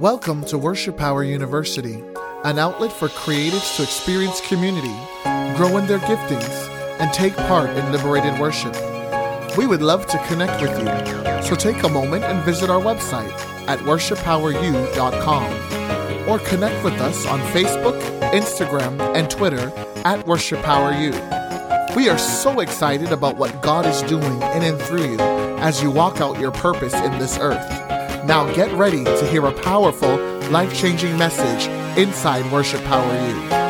Welcome to Worship Power University, an outlet for creatives to experience community, grow in their giftings, and take part in liberated worship. We would love to connect with you, so take a moment and visit our website at worshippoweru.com or connect with us on Facebook, Instagram, and Twitter at Worship Power U. We are so excited about what God is doing in and through you as you walk out your purpose in this earth. Now get ready to hear a powerful, life changing message inside Worship Power U.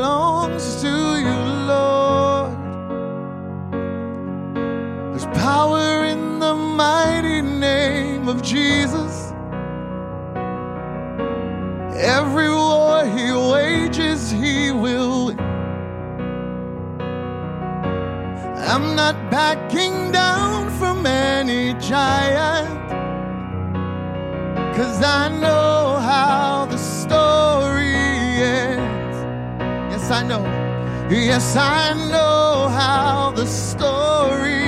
mighty name of Jesus. Every war he wages, he will win. I'm not backing down from any giant. Cause I know how the story ends. Yes, I know. Yes, I know how the story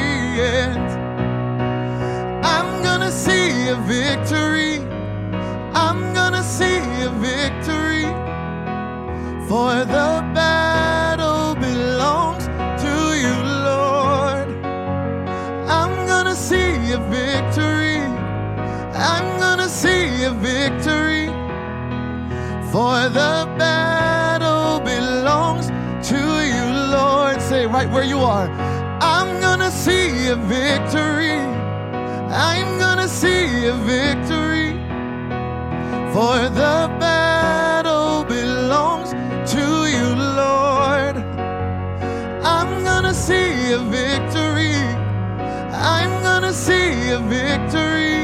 ends. Victory. I'm gonna see a victory. For the battle belongs to you, Lord. I'm gonna see a victory. I'm gonna see a victory. For the battle belongs to you, Lord. Say right where you are. I'm gonna see a victory. I'm see a victory. For the battle belongs to you, Lord. I'm gonna see a victory. I'm gonna see a victory.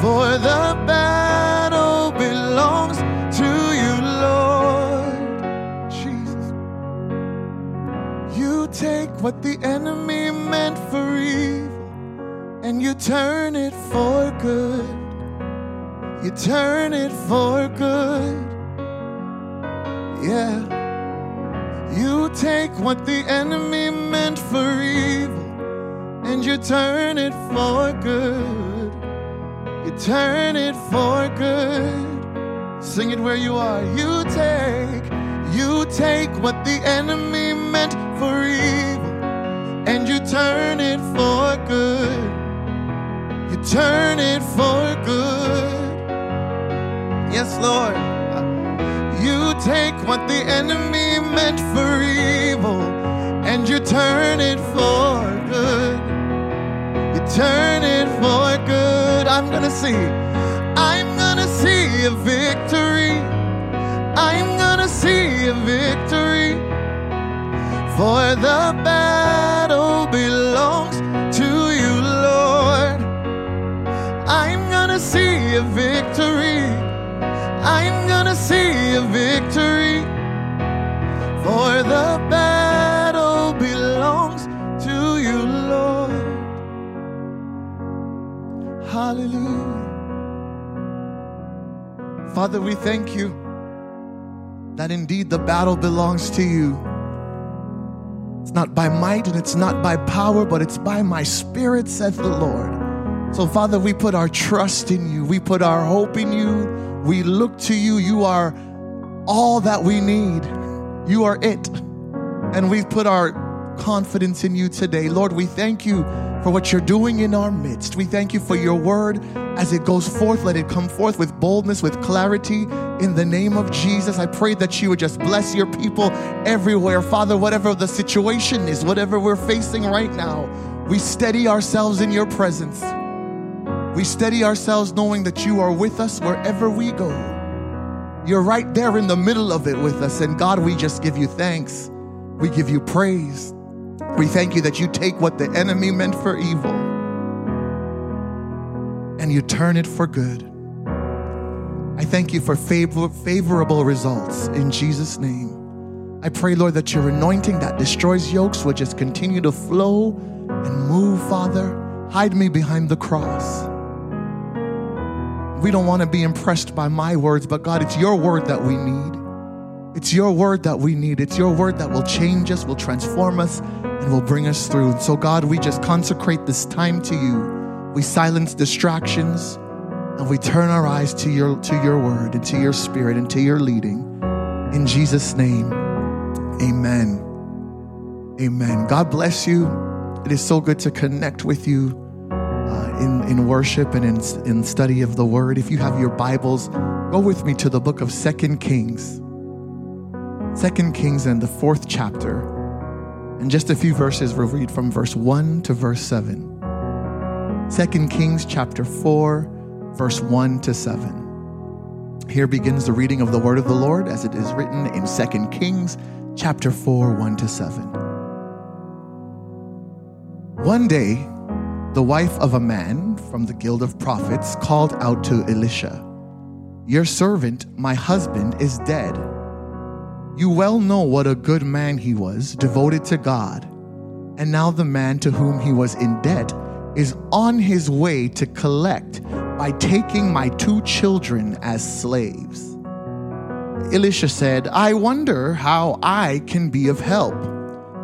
For the battle belongs to you, Lord. Jesus. You take what the enemy meant for and you turn it for good. You turn it for good. Yeah. You take what the enemy meant for evil and you turn it for good. You turn it for good. Sing it where you are. You take, you take what the enemy meant for evil and you turn it for good. Turn it for good. Yes, Lord. You take what the enemy meant for evil and you turn it for good. You turn it for good. I'm gonna see. I'm gonna see a victory. I'm gonna see a victory. For the battle see a victory. I'm gonna see a victory. For the battle belongs to you, Lord. Hallelujah. Father, we thank you that indeed the battle belongs to you. It's not by might and it's not by power, but it's by my spirit, saith the Lord. So, Father, we put our trust in you. We put our hope in you. We look to you. You are all that we need. You are it. And we put our confidence in you today. Lord, we thank you for what you're doing in our midst. We thank you for your word as it goes forth. Let it come forth with boldness, with clarity. In the name of Jesus, I pray that you would just bless your people everywhere. Father, whatever the situation is, whatever we're facing right now, we steady ourselves in your presence. We steady ourselves knowing that you are with us wherever we go. You're right there in the middle of it with us. And God, we just give you thanks. We give you praise. We thank you that you take what the enemy meant for evil and you turn it for good. I thank you for favor- favorable results in Jesus' name. I pray, Lord, that your anointing that destroys yokes will just continue to flow and move, Father. Hide me behind the cross. We don't want to be impressed by my words, but God, it's your word that we need. It's your word that we need. It's your word that will change us, will transform us, and will bring us through. And so, God, we just consecrate this time to you. We silence distractions and we turn our eyes to your, to your word and to your spirit and to your leading. In Jesus' name, amen. Amen. God bless you. It is so good to connect with you uh, in, in worship and in, in study of the word. If you have your Bibles, go with me to the book of Second Kings. Second Kings and the fourth chapter. In just a few verses, we'll read from verse 1 to verse 7. Second Kings chapter 4, verse 1 to 7. Here begins the reading of the word of the Lord as it is written in Second Kings chapter 4, 1 to 7. One day, the wife of a man from the guild of prophets called out to Elisha, Your servant, my husband, is dead you well know what a good man he was, devoted to God. And now the man to whom he was in debt is on his way to collect by taking my two children as slaves. Elisha said, I wonder how I can be of help.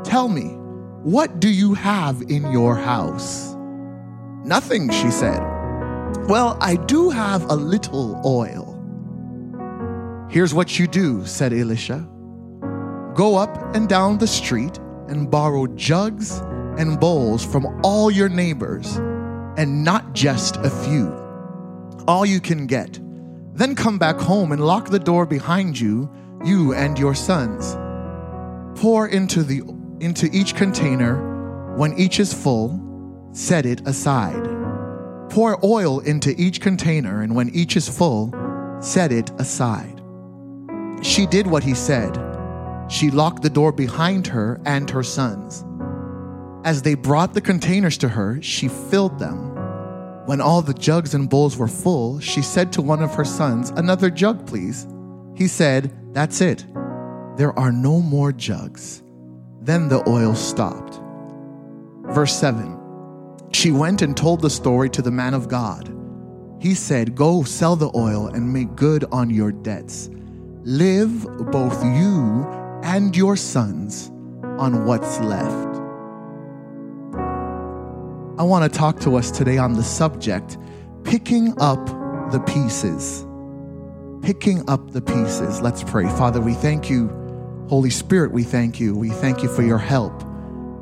Tell me, what do you have in your house? Nothing, she said. Well, I do have a little oil. Here's what you do, said Elisha Go up and down the street and borrow jugs and bowls from all your neighbors, and not just a few. All you can get. Then come back home and lock the door behind you, you and your sons. Pour into, the, into each container. When each is full, set it aside. Pour oil into each container, and when each is full, set it aside. She did what he said she locked the door behind her and her sons. As they brought the containers to her, she filled them. When all the jugs and bowls were full, she said to one of her sons, Another jug, please. He said, That's it. There are no more jugs. Then the oil stopped. Verse 7 She went and told the story to the man of God. He said, Go sell the oil and make good on your debts. Live both you and your sons on what's left. I want to talk to us today on the subject picking up the pieces. Picking up the pieces. Let's pray. Father, we thank you. Holy Spirit, we thank you. We thank you for your help.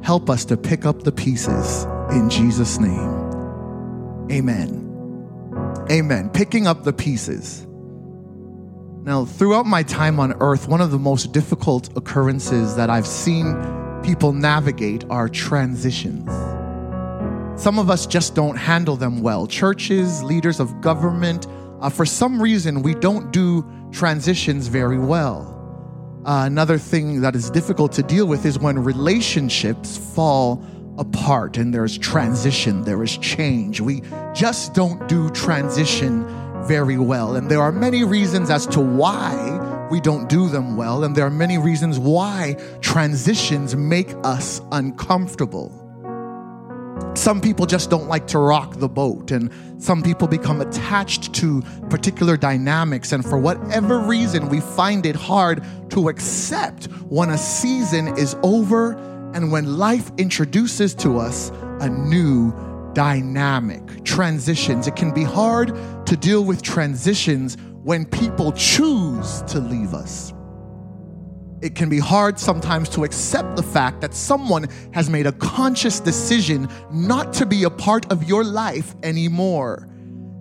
Help us to pick up the pieces in Jesus' name. Amen. Amen. Picking up the pieces. Now, throughout my time on earth, one of the most difficult occurrences that I've seen people navigate are transitions. Some of us just don't handle them well. Churches, leaders of government, uh, for some reason, we don't do transitions very well. Uh, another thing that is difficult to deal with is when relationships fall apart and there's transition, there is change. We just don't do transition very well. And there are many reasons as to why we don't do them well. And there are many reasons why transitions make us uncomfortable. Some people just don't like to rock the boat, and some people become attached to particular dynamics. And for whatever reason, we find it hard to accept when a season is over and when life introduces to us a new dynamic, transitions. It can be hard to deal with transitions when people choose to leave us. it can be hard sometimes to accept the fact that someone has made a conscious decision not to be a part of your life anymore.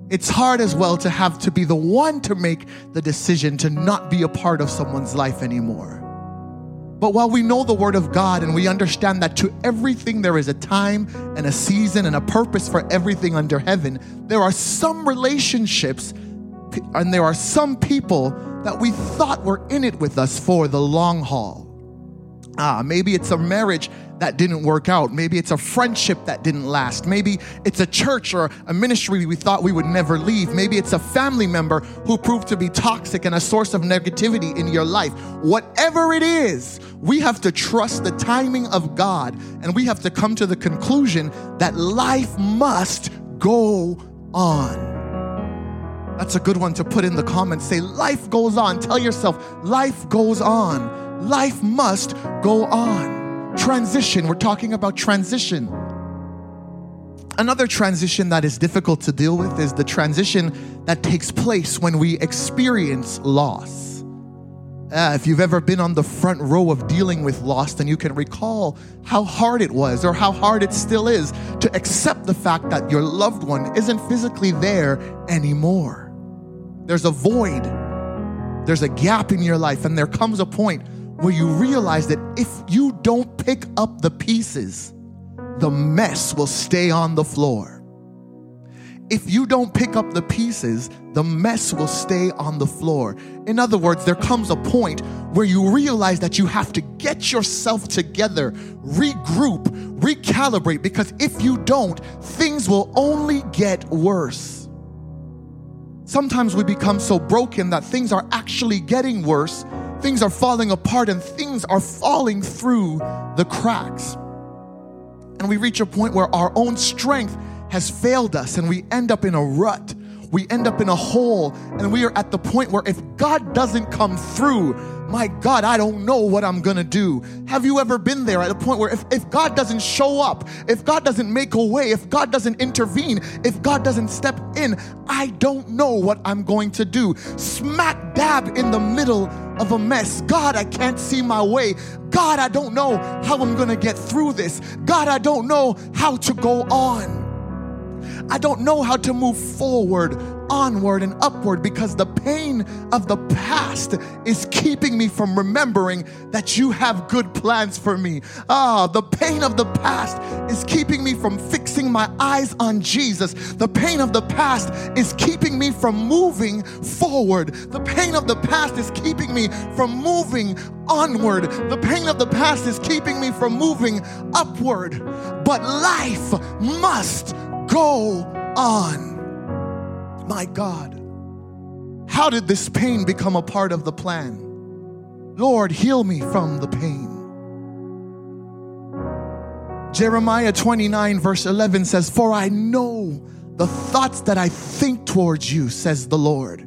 It's hard as well to have to be the one to make the decision to not be a part of someone's life anymore. But while we know the Word of God and we understand that to everything there is a time and a season and a purpose for everything under heaven, there are some relationships and there are some people that we thought were in it with us for the long haul. Ah, maybe it's a marriage that didn't work out. Maybe it's a friendship that didn't last. Maybe it's a church or a ministry we thought we would never leave. Maybe it's a family member who proved to be toxic and a source of negativity in your life. Whatever it is, we have to trust the timing of God and we have to come to the conclusion that life must go on. That's a good one to put in the comments. Say, life goes on. Tell yourself, life goes on. Life must go on. Transition. We're talking about transition. Another transition that is difficult to deal with is the transition that takes place when we experience loss. Uh, if you've ever been on the front row of dealing with loss, and you can recall how hard it was or how hard it still is to accept the fact that your loved one isn't physically there anymore. There's a void, there's a gap in your life, and there comes a point where you realize that if you don't pick up the pieces, the mess will stay on the floor. If you don't pick up the pieces, the mess will stay on the floor. In other words, there comes a point where you realize that you have to get yourself together, regroup, recalibrate, because if you don't, things will only get worse. Sometimes we become so broken that things are actually getting worse, things are falling apart, and things are falling through the cracks. And we reach a point where our own strength has failed us and we end up in a rut. We end up in a hole, and we are at the point where if God doesn't come through, my God, I don't know what I'm gonna do. Have you ever been there at a point where if, if God doesn't show up, if God doesn't make a way, if God doesn't intervene, if God doesn't step in, I don't know what I'm going to do. Smack dab in the middle of a mess. God, I can't see my way. God, I don't know how I'm gonna get through this. God, I don't know how to go on. I don't know how to move forward, onward, and upward because the pain of the past is keeping me from remembering that you have good plans for me. Ah, the pain of the past is keeping me from fixing my eyes on Jesus. The pain of the past is keeping me from moving forward. The pain of the past is keeping me from moving onward. The pain of the past is keeping me from moving upward. But life must go on. My God, how did this pain become a part of the plan? Lord, heal me from the pain. Jeremiah 29, verse 11 says, For I know the thoughts that I think towards you, says the Lord,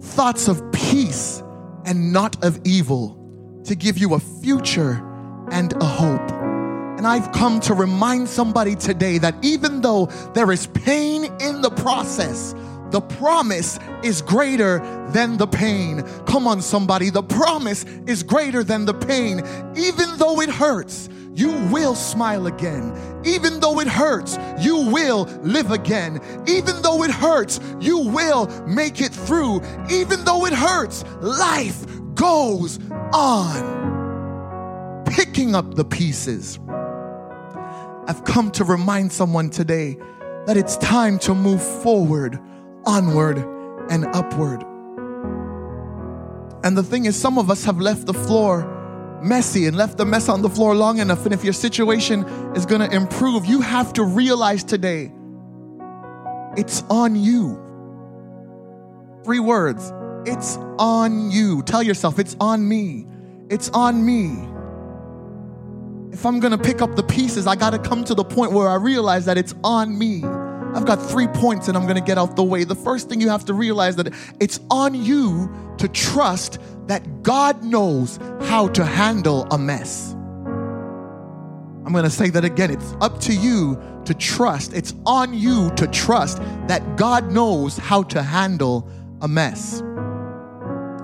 thoughts of peace and not of evil, to give you a future and a hope. And I've come to remind somebody today that even though there is pain in the process, the promise is greater than the pain. Come on, somebody. The promise is greater than the pain. Even though it hurts, you will smile again. Even though it hurts, you will live again. Even though it hurts, you will make it through. Even though it hurts, life goes on. Picking up the pieces I've come to remind someone today that it's time to move forward, onward, and upward. And the thing is, some of us have left the floor messy and left the mess on the floor long enough. And if your situation is going to improve, you have to realize today it's on you. Three words it's on you. Tell yourself, it's on me. It's on me if I'm gonna pick up the pieces, I gotta come to the point where I realize that it's on me. I've got three points and I'm gonna get out the way. The first thing you have to realize that it's on you to trust that God knows how to handle a mess. I'm gonna say that again. It's up to you to trust. It's on you to trust that God knows how to handle a mess.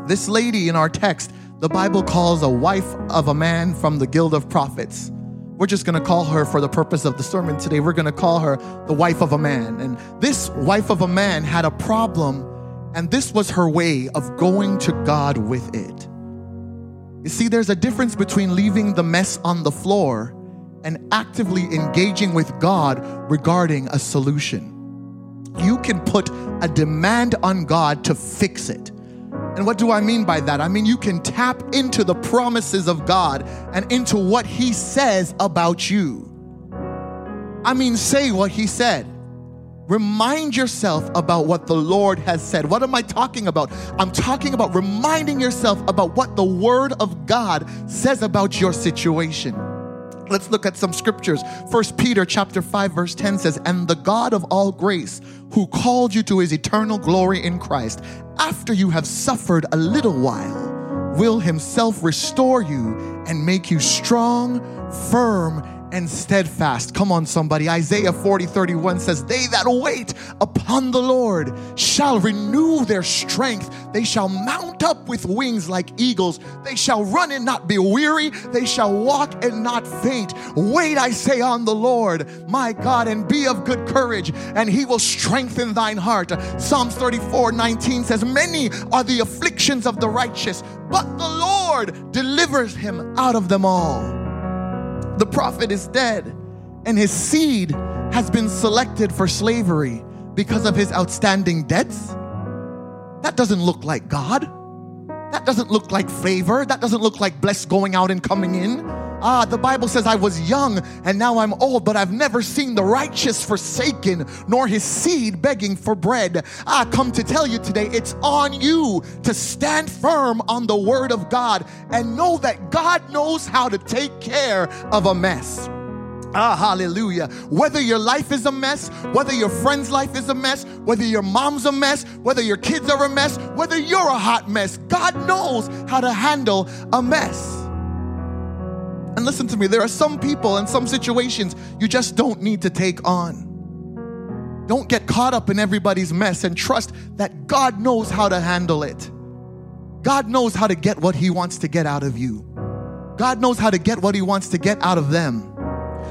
This lady in our text the Bible calls a wife of a man from the guild of prophets. We're just gonna call her, for the purpose of the sermon today, we're gonna call her the wife of a man. And this wife of a man had a problem, and this was her way of going to God with it. You see, there's a difference between leaving the mess on the floor and actively engaging with God regarding a solution. You can put a demand on God to fix it. And what do I mean by that? I mean, you can tap into the promises of God and into what He says about you. I mean, say what He said. Remind yourself about what the Lord has said. What am I talking about? I'm talking about reminding yourself about what the Word of God says about your situation. Let's look at some scriptures. First Peter chapter 5 verse 10 says, "And the God of all grace, who called you to his eternal glory in Christ, after you have suffered a little while, will himself restore you and make you strong, firm, and steadfast. Come on, somebody. Isaiah 40 31 says, They that wait upon the Lord shall renew their strength. They shall mount up with wings like eagles. They shall run and not be weary. They shall walk and not faint. Wait, I say, on the Lord, my God, and be of good courage, and he will strengthen thine heart. Psalms 34 19 says, Many are the afflictions of the righteous, but the Lord delivers him out of them all the prophet is dead, and his seed has been selected for slavery because of his outstanding debts. That doesn't look like God. That doesn't look like favor. That doesn't look like blessed going out and coming in. Ah, the Bible says I was young and now I'm old, but I've never seen the righteous forsaken, nor his seed begging for bread. I come to tell you today, it's on you to stand firm on the word of God and know that God knows how to take care of a mess. Ah, hallelujah. Whether your life is a mess, whether your friend's life is a mess, whether your mom's a mess, whether your kids are a mess, whether you're a hot mess, God knows how to handle a mess. And listen to me, there are some people and some situations you just don't need to take on. Don't get caught up in everybody's mess and trust that God knows how to handle it. God knows how to get what He wants to get out of you. God knows how to get what He wants to get out of them.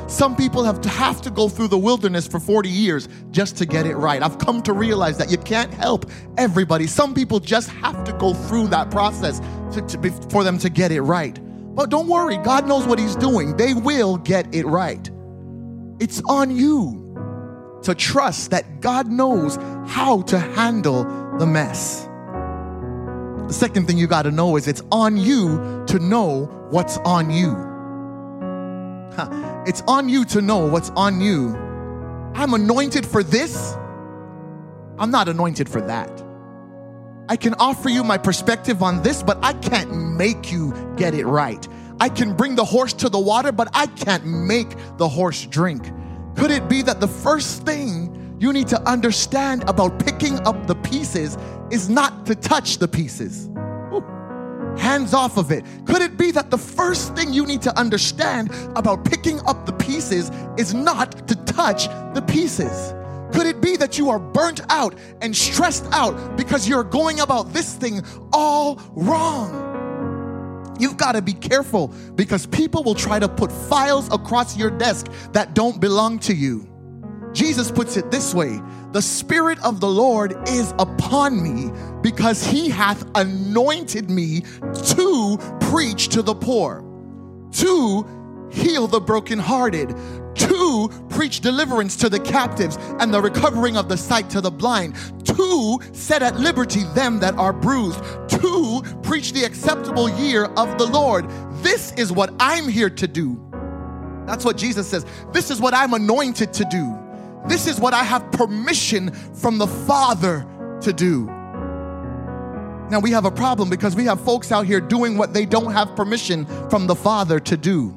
Some people have to have to go through the wilderness for 40 years just to get it right. I've come to realize that you can't help everybody. Some people just have to go through that process to, to, for them to get it right. But don't worry, God knows what He's doing. They will get it right. It's on you to trust that God knows how to handle the mess. The second thing you got to know is it's on you to know what's on you. It's on you to know what's on you. I'm anointed for this. I'm not anointed for that. I can offer you my perspective on this, but I can't make you get it right. I can bring the horse to the water, but I can't make the horse drink. Could it be that the first thing you need to understand about picking up the pieces is not to touch the pieces? Ooh. Hands off of it. Could it be that the first thing you need to understand about picking up the pieces is not to touch the pieces? Could it be that you are burnt out and stressed out because you're going about this thing all wrong? You've got to be careful because people will try to put files across your desk that don't belong to you. Jesus puts it this way The Spirit of the Lord is upon me because he hath anointed me to preach to the poor, to heal the brokenhearted, to preach deliverance to the captives and the recovering of the sight to the blind, to set at liberty them that are bruised, to preach the acceptable year of the Lord. This is what I'm here to do. That's what Jesus says. This is what I'm anointed to do. This is what I have permission from the Father to do. Now we have a problem because we have folks out here doing what they don't have permission from the Father to do.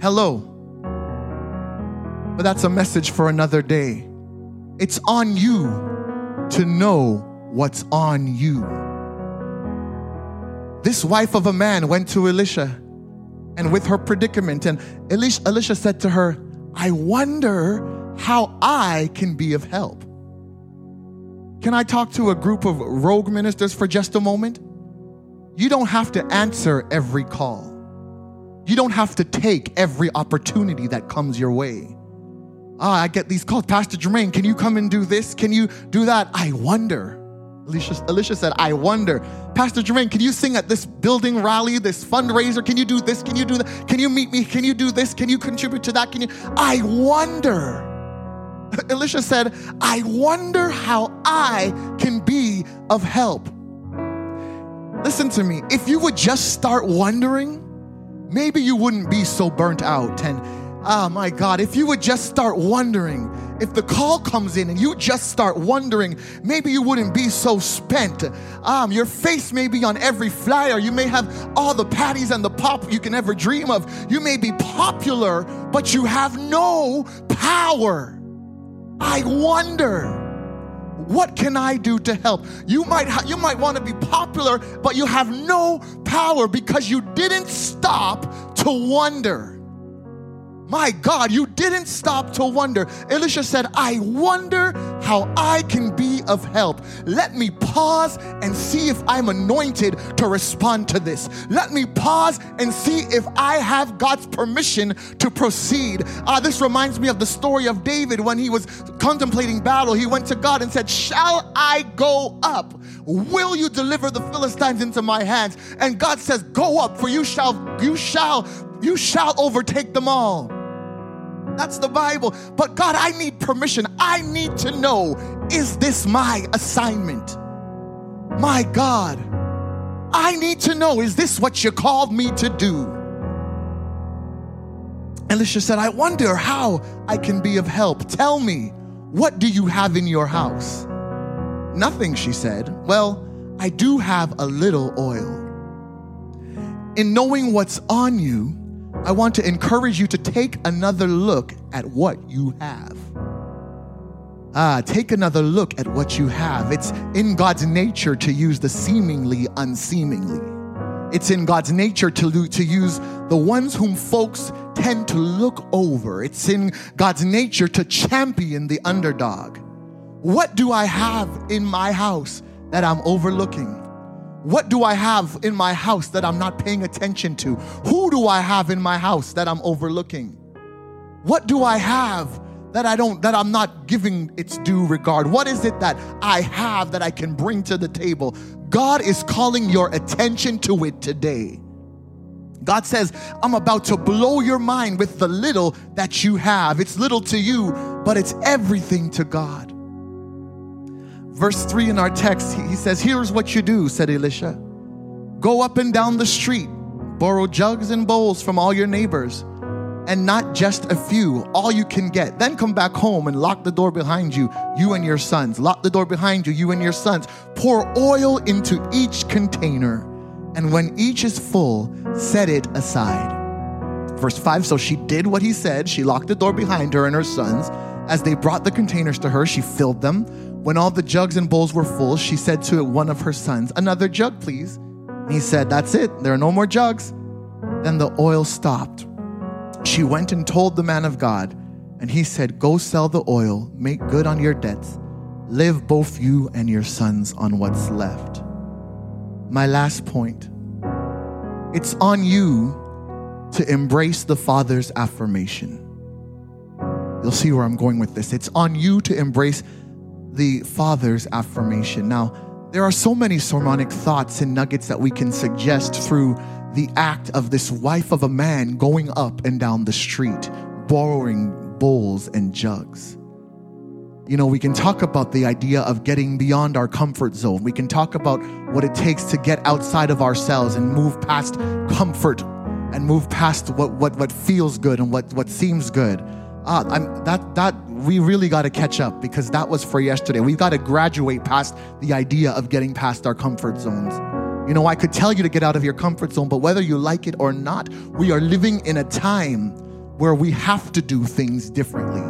Hello. But that's a message for another day. It's on you to know what's on you. This wife of a man went to Elisha and with her predicament, and Elisha, Elisha said to her, I wonder how I can be of help. Can I talk to a group of rogue ministers for just a moment? you don't have to answer every call. You don't have to take every opportunity that comes your way. Ah, I get these calls. Pastor Jermaine, can you come and do this? Can you do that? I wonder. Elisha, Elisha said, I wonder. Pastor Jermaine, can you sing at this building rally, this fundraiser? Can you do this? Can you do that? Can you meet me? Can you do this? Can you contribute to that? Can you? I wonder. Elisha said, I wonder how I can be of help. Listen to me. If you would just start wondering, maybe you wouldn't be so burnt out. And oh my God, if you would just start wondering, if the call comes in and you just start wondering, maybe you wouldn't be so spent. Um, your face may be on every flyer. You may have all the patties and the pop you can ever dream of. You may be popular, but you have no power. I wonder what can I do to help? You might ha- you might want to be popular, but you have no power because you didn't stop to wonder. My God, you didn't stop to wonder. Elisha said, I wonder how I can be of help. Let me pause and see if I'm anointed to respond to this. Let me pause and see if I have God's permission to proceed. Uh, this reminds me of the story of David when he was contemplating battle. He went to God and said, Shall I go up? Will you deliver the Philistines into my hands? And God says, Go up, for you shall, you shall, you shall overtake them all. That's the Bible. But God, I need permission. I need to know is this my assignment? My God, I need to know is this what you called me to do? Elisha said, I wonder how I can be of help. Tell me, what do you have in your house? Nothing, she said. Well, I do have a little oil. In knowing what's on you, I want to encourage you to take another look at what you have. Ah, take another look at what you have. It's in God's nature to use the seemingly unseemingly. It's in God's nature to, to use the ones whom folks tend to look over. It's in God's nature to champion the underdog. What do I have in my house that I'm overlooking? What do I have in my house that I'm not paying attention to? Who do I have in my house that I'm overlooking? What do I have that I don't that I'm not giving its due regard? What is it that I have that I can bring to the table? God is calling your attention to it today. God says, I'm about to blow your mind with the little that you have. It's little to you, but it's everything to God verse 3 in our text, he says, Here's what you do, said Elisha go up and down the street, borrow jugs and bowls from all your neighbors, and not just a few, all you can get. Then come back home and lock the door behind you, you and your sons. Lock the door behind you, you and your sons. Pour oil into each container, and when each is full, set it aside. Verse 5 So she did what he said. She locked the door behind her and her sons. As they brought the containers to her, she filled them when all the jugs and bowls were full, she said to one of her sons, Another jug, please. And he said, That's it, there are no more jugs. Then the oil stopped. She went and told the man of God, and he said, Go sell the oil, make good on your debts, live both you and your sons on what's left. My last point it's on you to embrace the Father's affirmation. You'll see where I'm going with this. It's on you to embrace the Father's affirmation. Now, there are so many sermonic thoughts and nuggets that we can suggest through the act of this wife of a man going up and down the street, borrowing bowls and jugs. You know, we can talk about the idea of getting beyond our comfort zone. We can talk about what it takes to get outside of ourselves and move past comfort and move past what, what, what feels good and what, what seems good. Uh, I'm, that, that we really got to catch up because that was for yesterday. We've got to graduate past the idea of getting past our comfort zones. You know, I could tell you to get out of your comfort zone, but whether you like it or not, we are living in a time where we have to do things differently.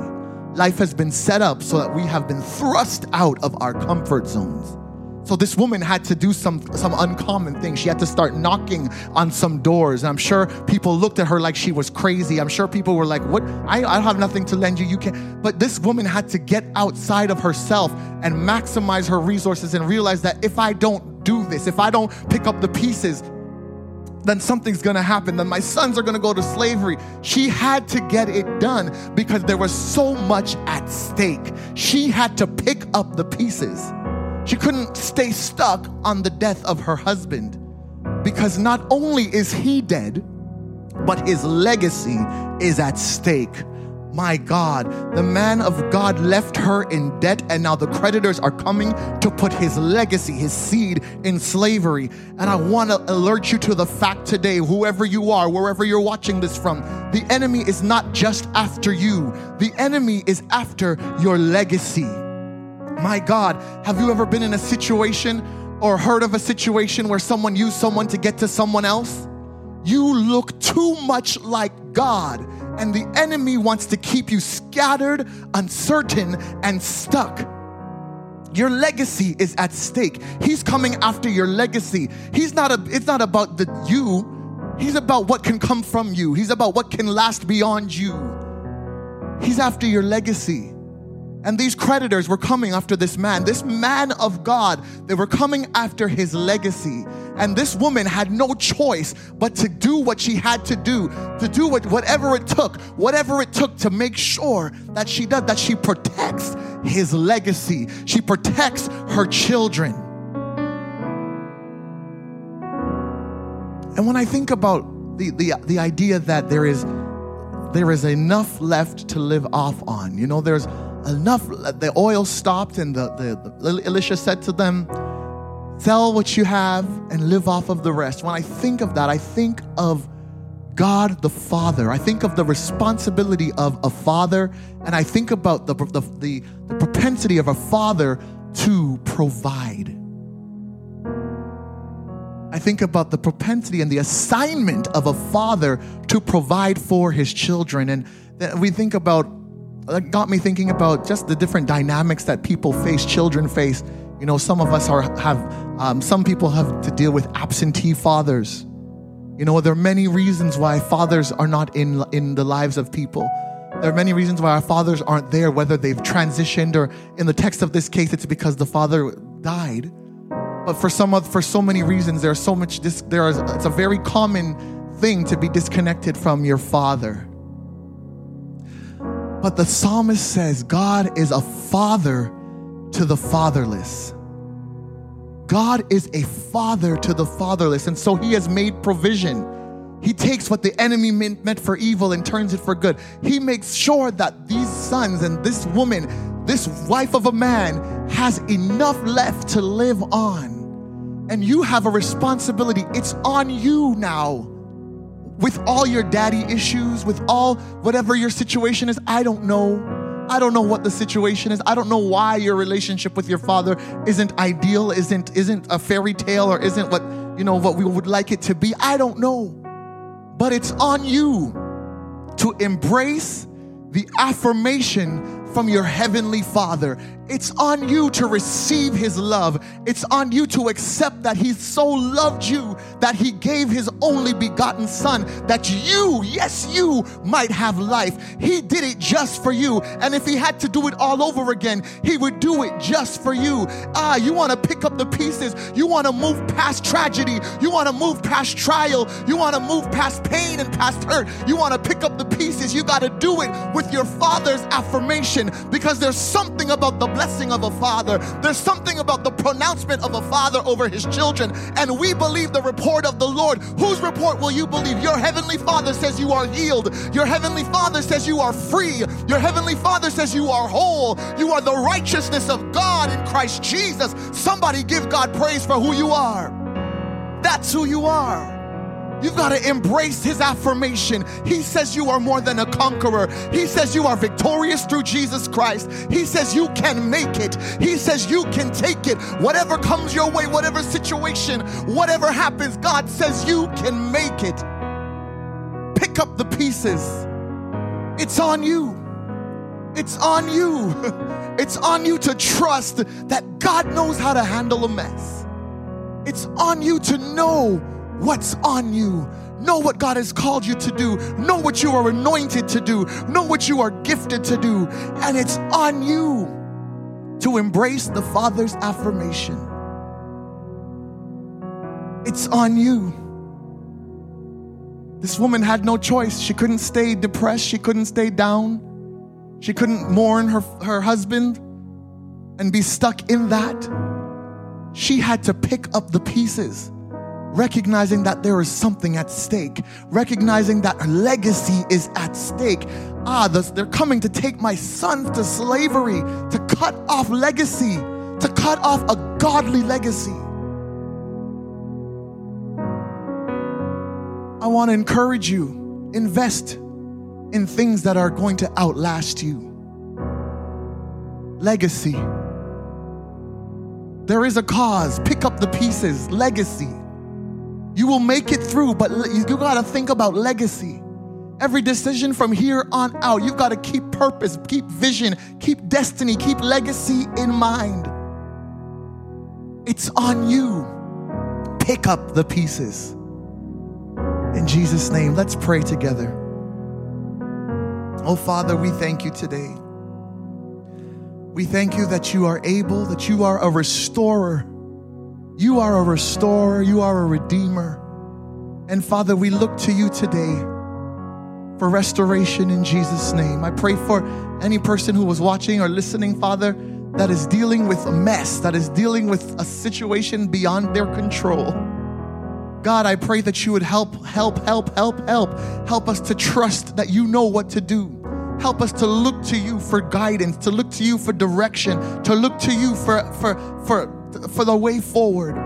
Life has been set up so that we have been thrust out of our comfort zones. So this woman had to do some some uncommon things. She had to start knocking on some doors. And I'm sure people looked at her like she was crazy. I'm sure people were like, "What? I, I have nothing to lend you. You can't." But this woman had to get outside of herself and maximize her resources and realize that if I don't do this, if I don't pick up the pieces, then something's gonna happen. Then my sons are gonna go to slavery. She had to get it done because there was so much at stake. She had to pick up the pieces. She couldn't stay stuck on the death of her husband because not only is he dead, but his legacy is at stake. My God, the man of God left her in debt, and now the creditors are coming to put his legacy, his seed, in slavery. And I want to alert you to the fact today, whoever you are, wherever you're watching this from, the enemy is not just after you, the enemy is after your legacy. My God, have you ever been in a situation or heard of a situation where someone used someone to get to someone else? You look too much like God and the enemy wants to keep you scattered, uncertain, and stuck. Your legacy is at stake. He's coming after your legacy. He's not a, it's not about the you. He's about what can come from you. He's about what can last beyond you. He's after your legacy. And these creditors were coming after this man, this man of God. They were coming after his legacy. And this woman had no choice but to do what she had to do, to do what, whatever it took, whatever it took to make sure that she does, that she protects his legacy. She protects her children. And when I think about the, the, the idea that there is there is enough left to live off on, you know, there's enough, the oil stopped, and the, the, the, Elisha said to them, Sell what you have and live off of the rest. When I think of that, I think of God the Father. I think of the responsibility of a father, and I think about the, the, the, the propensity of a father to provide. I think about the propensity and the assignment of a father to provide for his children. And we think about that got me thinking about just the different dynamics that people face, children face. You know, some of us are have um, some people have to deal with absentee fathers. You know, there are many reasons why fathers are not in in the lives of people. There are many reasons why our fathers aren't there, whether they've transitioned or in the text of this case, it's because the father died. But for some of, for so many reasons, there's so much. Dis, there is it's a very common thing to be disconnected from your father. But the psalmist says God is a father to the fatherless. God is a father to the fatherless. And so he has made provision. He takes what the enemy meant for evil and turns it for good. He makes sure that these sons and this woman, this wife of a man, has enough left to live on. And you have a responsibility. It's on you now with all your daddy issues, with all whatever your situation is, I don't know. I don't know what the situation is. I don't know why your relationship with your father isn't ideal, isn't isn't a fairy tale or isn't what, you know, what we would like it to be. I don't know. But it's on you to embrace the affirmation from your heavenly Father. It's on you to receive His love. It's on you to accept that He so loved you that He gave His only begotten Son that you, yes, you might have life. He did it just for you. And if He had to do it all over again, He would do it just for you. Ah, you want to pick up the pieces. You want to move past tragedy. You want to move past trial. You want to move past pain and past hurt. You want to pick up the pieces. You got to do it with your Father's affirmation because there's something about the blessing of a father. There's something about the pronouncement of a father over his children. And we believe the report of the Lord. Whose report will you believe? Your heavenly father says you are healed. Your heavenly father says you are free. Your heavenly father says you are whole. You are the righteousness of God in Christ Jesus. Somebody give God praise for who you are. That's who you are. You've got to embrace his affirmation. He says you are more than a conqueror. He says you are victorious through Jesus Christ. He says you can make it. He says you can take it. Whatever comes your way, whatever situation, whatever happens, God says you can make it. Pick up the pieces. It's on you. It's on you. It's on you to trust that God knows how to handle a mess. It's on you to know what's on you. Know what God has called you to do. Know what you are anointed to do. Know what you are gifted to do. And it's on you to embrace the Father's affirmation. It's on you. This woman had no choice. She couldn't stay depressed. She couldn't stay down. She couldn't mourn her, her husband and be stuck in that. She had to pick up the pieces, recognizing that there is something at stake, recognizing that legacy is at stake. Ah, they're coming to take my sons to slavery, to cut off legacy, to cut off a godly legacy. I want to encourage you invest in things that are going to outlast you. Legacy. There is a cause. Pick up the pieces. Legacy. You will make it through, but you got to think about legacy. Every decision from here on out, you've got to keep purpose, keep vision, keep destiny, keep legacy in mind. It's on you. Pick up the pieces. In Jesus' name, let's pray together. Oh, Father, we thank you today. We thank you that you are able, that you are a restorer. You are a restorer, you are a redeemer. And Father, we look to you today for restoration in Jesus' name. I pray for any person who was watching or listening, Father, that is dealing with a mess, that is dealing with a situation beyond their control. God, I pray that you would help, help, help, help, help. Help us to trust that you know what to do. Help us to look to you for guidance, to look to you for direction, to look to you for, for, for, for the way forward.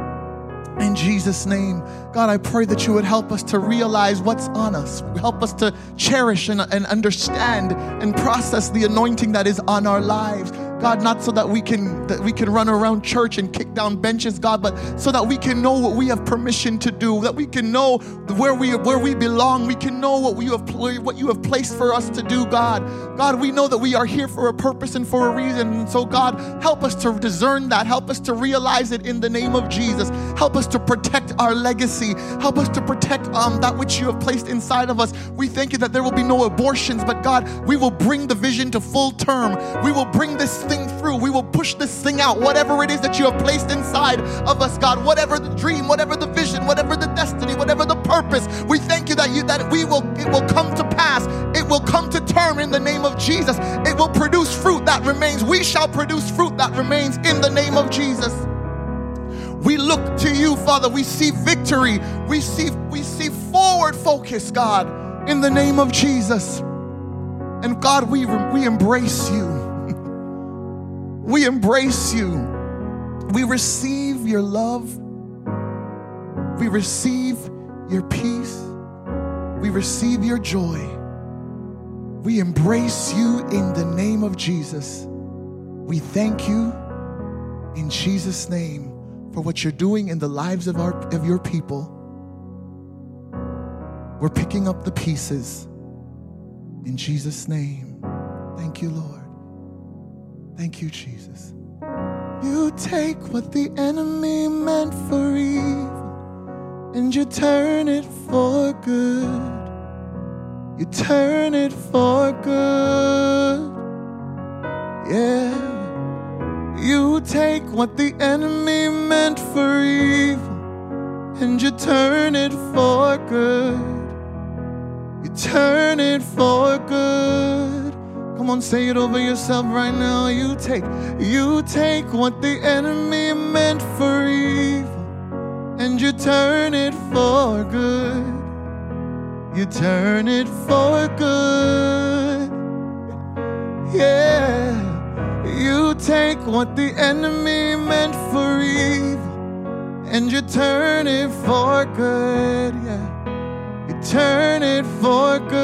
In Jesus' name, God, I pray that you would help us to realize what's on us. Help us to cherish and, and understand and process the anointing that is on our lives. God, not so that we can that we can run around church and kick down benches, God, but so that we can know what we have permission to do, that we can know where we where we belong, we can know what we have what you have placed for us to do, God. God, we know that we are here for a purpose and for a reason. And so, God, help us to discern that. Help us to realize it in the name of Jesus. Help us to protect our legacy. Help us to protect um, that which you have placed inside of us. We thank you that there will be no abortions, but God, we will bring the vision to full term. We will bring this thing through. We will push this thing out, whatever it is that you have placed inside of us, God. Whatever the dream, whatever the vision, whatever the destiny, whatever the purpose, we thank you that you that we will it will come to pass. It will come to term in the name of Jesus. It will produce fruit that remains. We shall produce fruit that remains in the name of Jesus. We look to you, Father. We see victory. We see we see forward focus, God, in the name of Jesus. And God, we, we embrace you. We embrace you. We receive your love. We receive your peace. We receive your joy. We embrace you in the name of Jesus. We thank you in Jesus' name for what you're doing in the lives of, our, of your people. We're picking up the pieces in Jesus' name. Thank you, Lord. Thank you, Jesus. You take what the enemy meant for evil and you turn it for good. You turn it for good. Yeah. You take what the enemy meant for evil and you turn it for good. You turn it for good. Come on, say it over yourself right now. You take, you take what the enemy meant for evil and you turn it for good. You turn it for good. Yeah. You take what the enemy meant for evil and you turn it for good. Yeah. You turn it for good.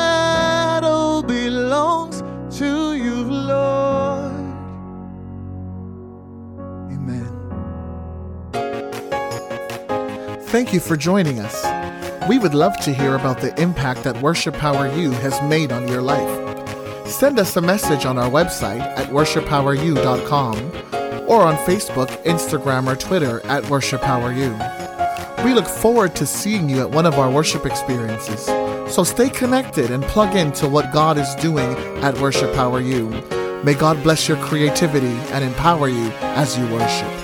Thank you for joining us. We would love to hear about the impact that Worship Power U has made on your life. Send us a message on our website at worshippoweru.com or on Facebook, Instagram, or Twitter at Worship Power U. We look forward to seeing you at one of our worship experiences. So stay connected and plug into what God is doing at Worship Power U. May God bless your creativity and empower you as you worship.